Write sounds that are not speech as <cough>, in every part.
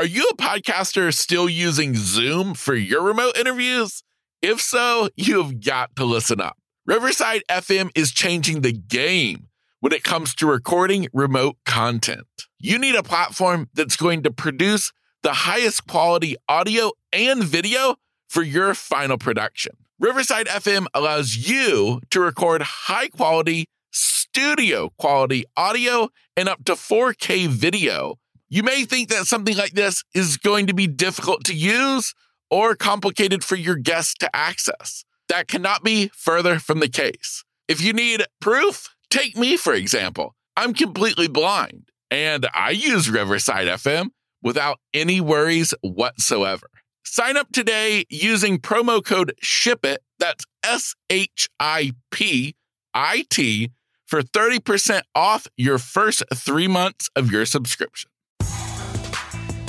Are you a podcaster still using Zoom for your remote interviews? If so, you have got to listen up. Riverside FM is changing the game when it comes to recording remote content. You need a platform that's going to produce the highest quality audio and video for your final production. Riverside FM allows you to record high quality, studio quality audio and up to 4K video. You may think that something like this is going to be difficult to use or complicated for your guests to access. That cannot be further from the case. If you need proof, take me for example. I'm completely blind and I use Riverside FM without any worries whatsoever. Sign up today using promo code SHIPIT, that's S H I P I T, for 30% off your first three months of your subscription.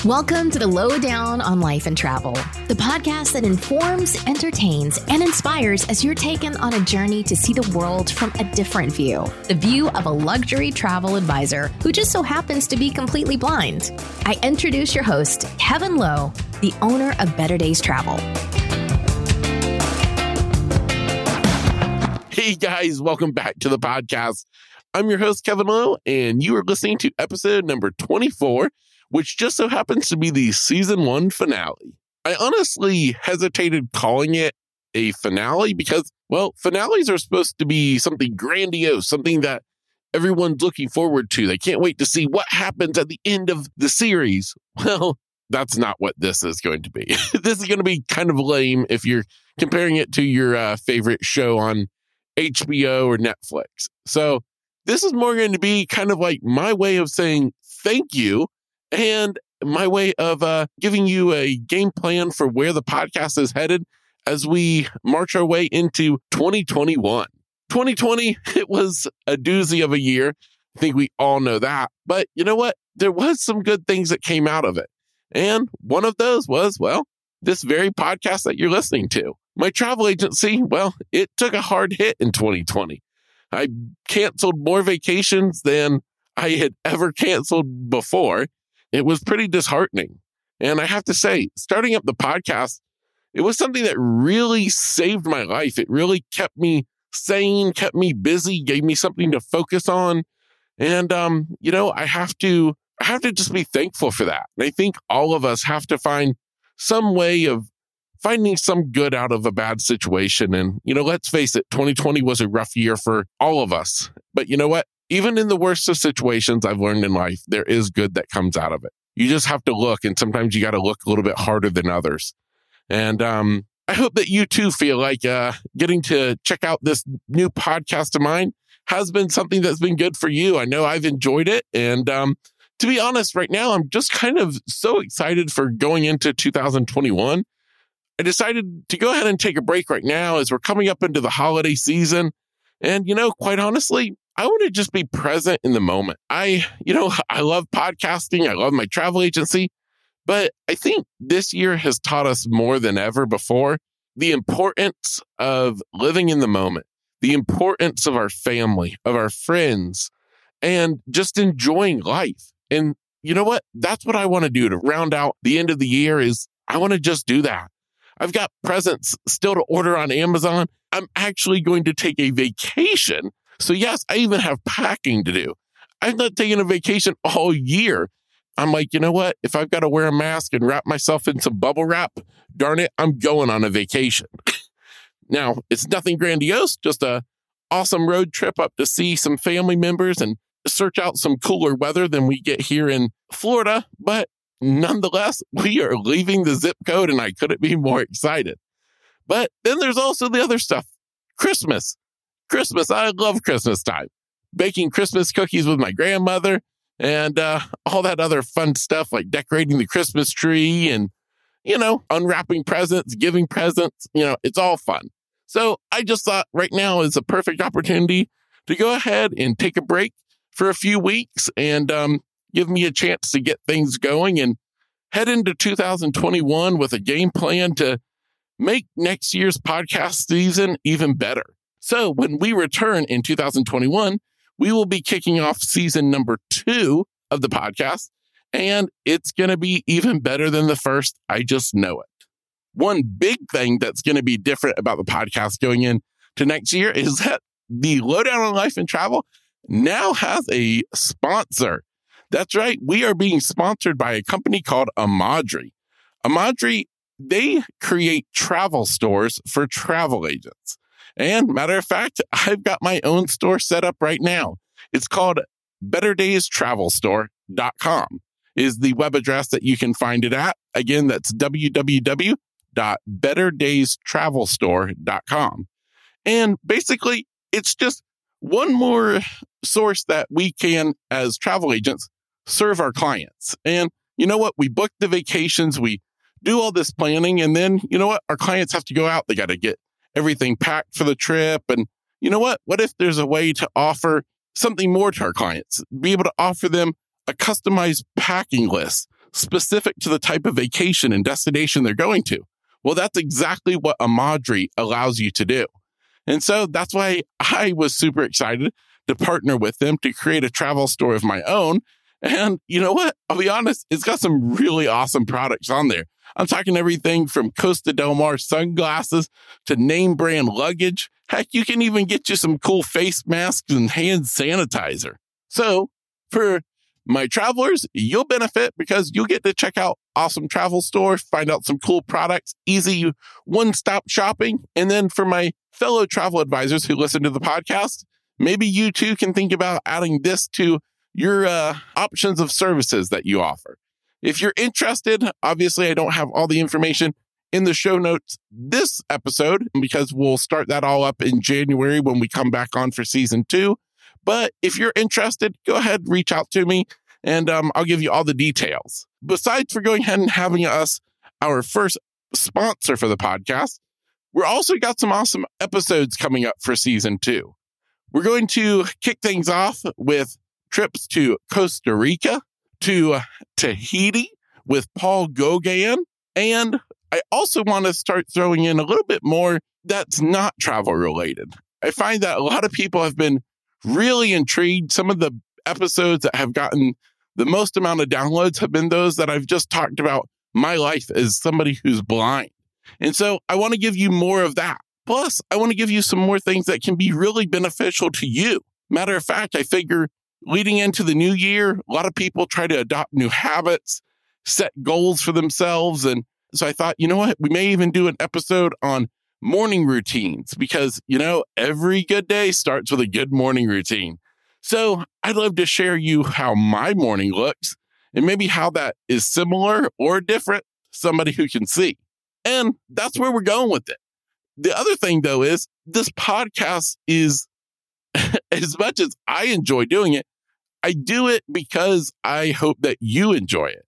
Welcome to the Lowdown on Life and Travel, the podcast that informs, entertains, and inspires as you're taken on a journey to see the world from a different view the view of a luxury travel advisor who just so happens to be completely blind. I introduce your host, Kevin Lowe, the owner of Better Days Travel. Hey guys, welcome back to the podcast. I'm your host, Kevin Lowe, and you are listening to episode number 24 which just so happens to be the season one finale. I honestly hesitated calling it a finale because, well, finales are supposed to be something grandiose, something that everyone's looking forward to. They can't wait to see what happens at the end of the series. <laughs> Well, that's not what this is going to be. <laughs> this is going to be kind of lame if you're comparing it to your uh, favorite show on HBO or Netflix. So, this is more going to be kind of like my way of saying thank you and my way of uh, giving you a game plan for where the podcast is headed as we march our way into 2021. 2020, <laughs> it was a doozy of a year. I think we all know that. But you know what? There was some good things that came out of it. And one of those was, well, this very podcast that you're listening to. My travel agency, well, it took a hard hit in 2020. I canceled more vacations than I had ever canceled before it was pretty disheartening. And I have to say, starting up the podcast, it was something that really saved my life. It really kept me sane, kept me busy, gave me something to focus on. And um, you know, I have to I have to just be thankful for that. And I think all of us have to find some way of finding some good out of a bad situation. And, you know, let's face it, 2020 was a rough year for all of us. But you know what? Even in the worst of situations I've learned in life, there is good that comes out of it. You just have to look, and sometimes you got to look a little bit harder than others. And um, I hope that you too feel like uh, getting to check out this new podcast of mine has been something that's been good for you. I know I've enjoyed it. And um, to be honest, right now, I'm just kind of so excited for going into 2021. I decided to go ahead and take a break right now as we're coming up into the holiday season. And, you know, quite honestly, I want to just be present in the moment. I, you know, <laughs> I love podcasting. I love my travel agency, but I think this year has taught us more than ever before the importance of living in the moment, the importance of our family, of our friends, and just enjoying life. And you know what? That's what I want to do to round out the end of the year is I want to just do that. I've got presents still to order on Amazon. I'm actually going to take a vacation so, yes, I even have packing to do. I'm not taking a vacation all year. I'm like, you know what? If I've got to wear a mask and wrap myself in some bubble wrap, darn it, I'm going on a vacation. <laughs> now, it's nothing grandiose, just a awesome road trip up to see some family members and search out some cooler weather than we get here in Florida. But nonetheless, we are leaving the zip code and I couldn't be more excited. But then there's also the other stuff Christmas. Christmas. I love Christmas time. Baking Christmas cookies with my grandmother and uh, all that other fun stuff like decorating the Christmas tree and, you know, unwrapping presents, giving presents. You know, it's all fun. So I just thought right now is a perfect opportunity to go ahead and take a break for a few weeks and um, give me a chance to get things going and head into 2021 with a game plan to make next year's podcast season even better. So when we return in 2021, we will be kicking off season number two of the podcast. and it's going to be even better than the first. I just know it. One big thing that's going to be different about the podcast going in to next year is that the lowdown on life and travel now has a sponsor. That's right. We are being sponsored by a company called Amadri. Amadri, they create travel stores for travel agents. And matter of fact, <laughs> I've got my own store set up right now. It's called betterdaystravelsstore.com is the web address that you can find it at. Again, that's www.betterdaystravelsstore.com. And basically, it's just one more source that we can, as travel agents, serve our clients. And you know what? We book the vacations, we do all this planning, and then you know what? Our clients have to go out. They got to get everything packed for the trip. And you know what? What if there's a way to offer something more to our clients? Be able to offer them a customized packing list specific to the type of vacation and destination they're going to. Well, that's exactly what Amadri allows you to do. And so that's why I was super excited to partner with them to create a travel store of my own. And you know what? I'll be honest, it's got some really awesome products on there. I'm talking everything from Costa Del Mar sunglasses to name brand luggage. Heck, you can even get you some cool face masks and hand sanitizer. So for my travelers, you'll benefit because you'll get to check out awesome travel stores, find out some cool products, easy one stop shopping. And then for my fellow travel advisors who listen to the podcast, maybe you too can think about adding this to your uh, options of services that you offer. If you're interested, obviously, I don't have all the information in the show notes this episode because we'll start that all up in January when we come back on for season two. But if you're interested, go ahead, reach out to me and um, I'll give you all the details. Besides for going ahead and having us our first sponsor for the podcast, we're also got some awesome episodes coming up for season two. We're going to kick things off with trips to Costa Rica, to uh, Tahiti with Paul Gauguin. And I also want to start throwing in a little bit more that's not travel related. I find that a lot of people have been really intrigued. Some of the episodes that have gotten the most amount of downloads have been those that I've just talked about my life as somebody who's blind. And so I want to give you more of that. Plus, I want to give you some more things that can be really beneficial to you. Matter of fact, I figure leading into the new year, a lot of people try to adopt new habits, set goals for themselves. And so I thought, you know what? We may even do an episode on morning routines because, you know, every good day starts with a good morning routine. So I'd love to share you how my morning looks and maybe how that is similar or different somebody who can see. And that's where we're going with it. The other thing though is this podcast is as much as I enjoy doing it, I do it because I hope that you enjoy it.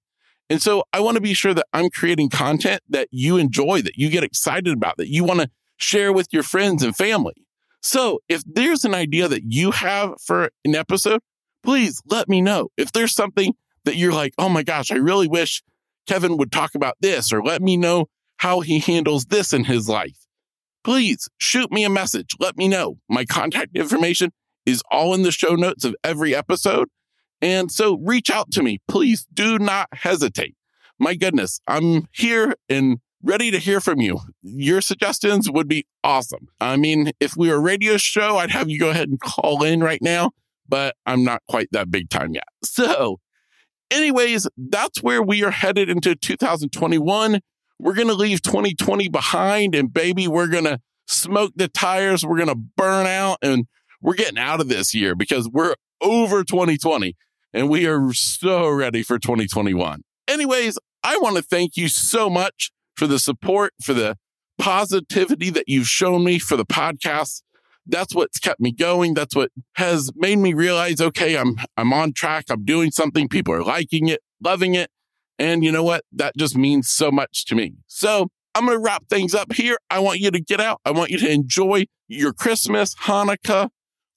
And so I want to be sure that I'm creating content that you enjoy, that you get excited about, that you want to share with your friends and family. So if there's an idea that you have for an episode, please let me know. If there's something that you're like, oh my gosh, I really wish Kevin would talk about this, or let me know how he handles this in his life, please shoot me a message. Let me know. My contact information is all in the show notes of every episode. And so reach out to me. Please do not hesitate. My goodness, I'm here and ready to hear from you. Your suggestions would be awesome. I mean, if we were a radio show, I'd have you go ahead and call in right now, but I'm not quite that big time yet. <laughs> So, anyways, that's where we are headed into 2021. We're going to leave 2020 behind and baby, we're going to smoke the tires. We're going to burn out and we're getting out of this year because we're over 2020 and we are so ready for 2021. Anyways, I want to thank you so much for the support, for the positivity that you've shown me for the podcast. That's what's kept me going. That's what has made me realize, okay, I'm, I'm on track. I'm doing something. People are liking it, loving it. And you know what? That just means so much to me. So I'm going to wrap things up here. I want you to get out. I want you to enjoy your Christmas, Hanukkah,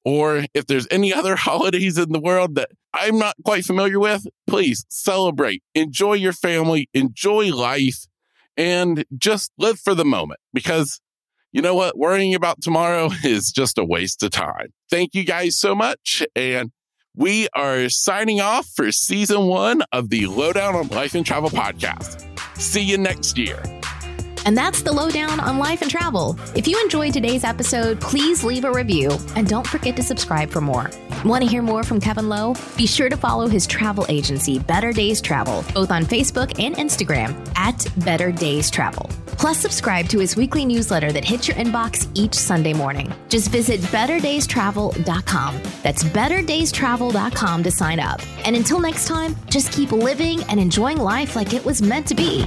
or if there's any other <laughs> holidays in the world that I'm not quite familiar with, please celebrate, enjoy your family, enjoy life, and just live for the moment because you know what? Worrying about tomorrow <laughs> is just a waste of time. Thank you guys so much. And we are signing off for season one of the Lowdown on Life and Travel podcast. See you next year. And that's the lowdown on life and travel. If you enjoyed today's episode, please leave a review and don't forget to subscribe for more. Want to hear more from Kevin Lowe? Be sure to follow his travel agency, Better Days Travel, both on Facebook and Instagram at Better Days Travel. Plus, subscribe to his weekly newsletter that hits your inbox each Sunday morning. Just visit betterdaystravel.com. That's betterdaystravel.com to sign up. And until next time, just keep living and enjoying life like it was meant to be.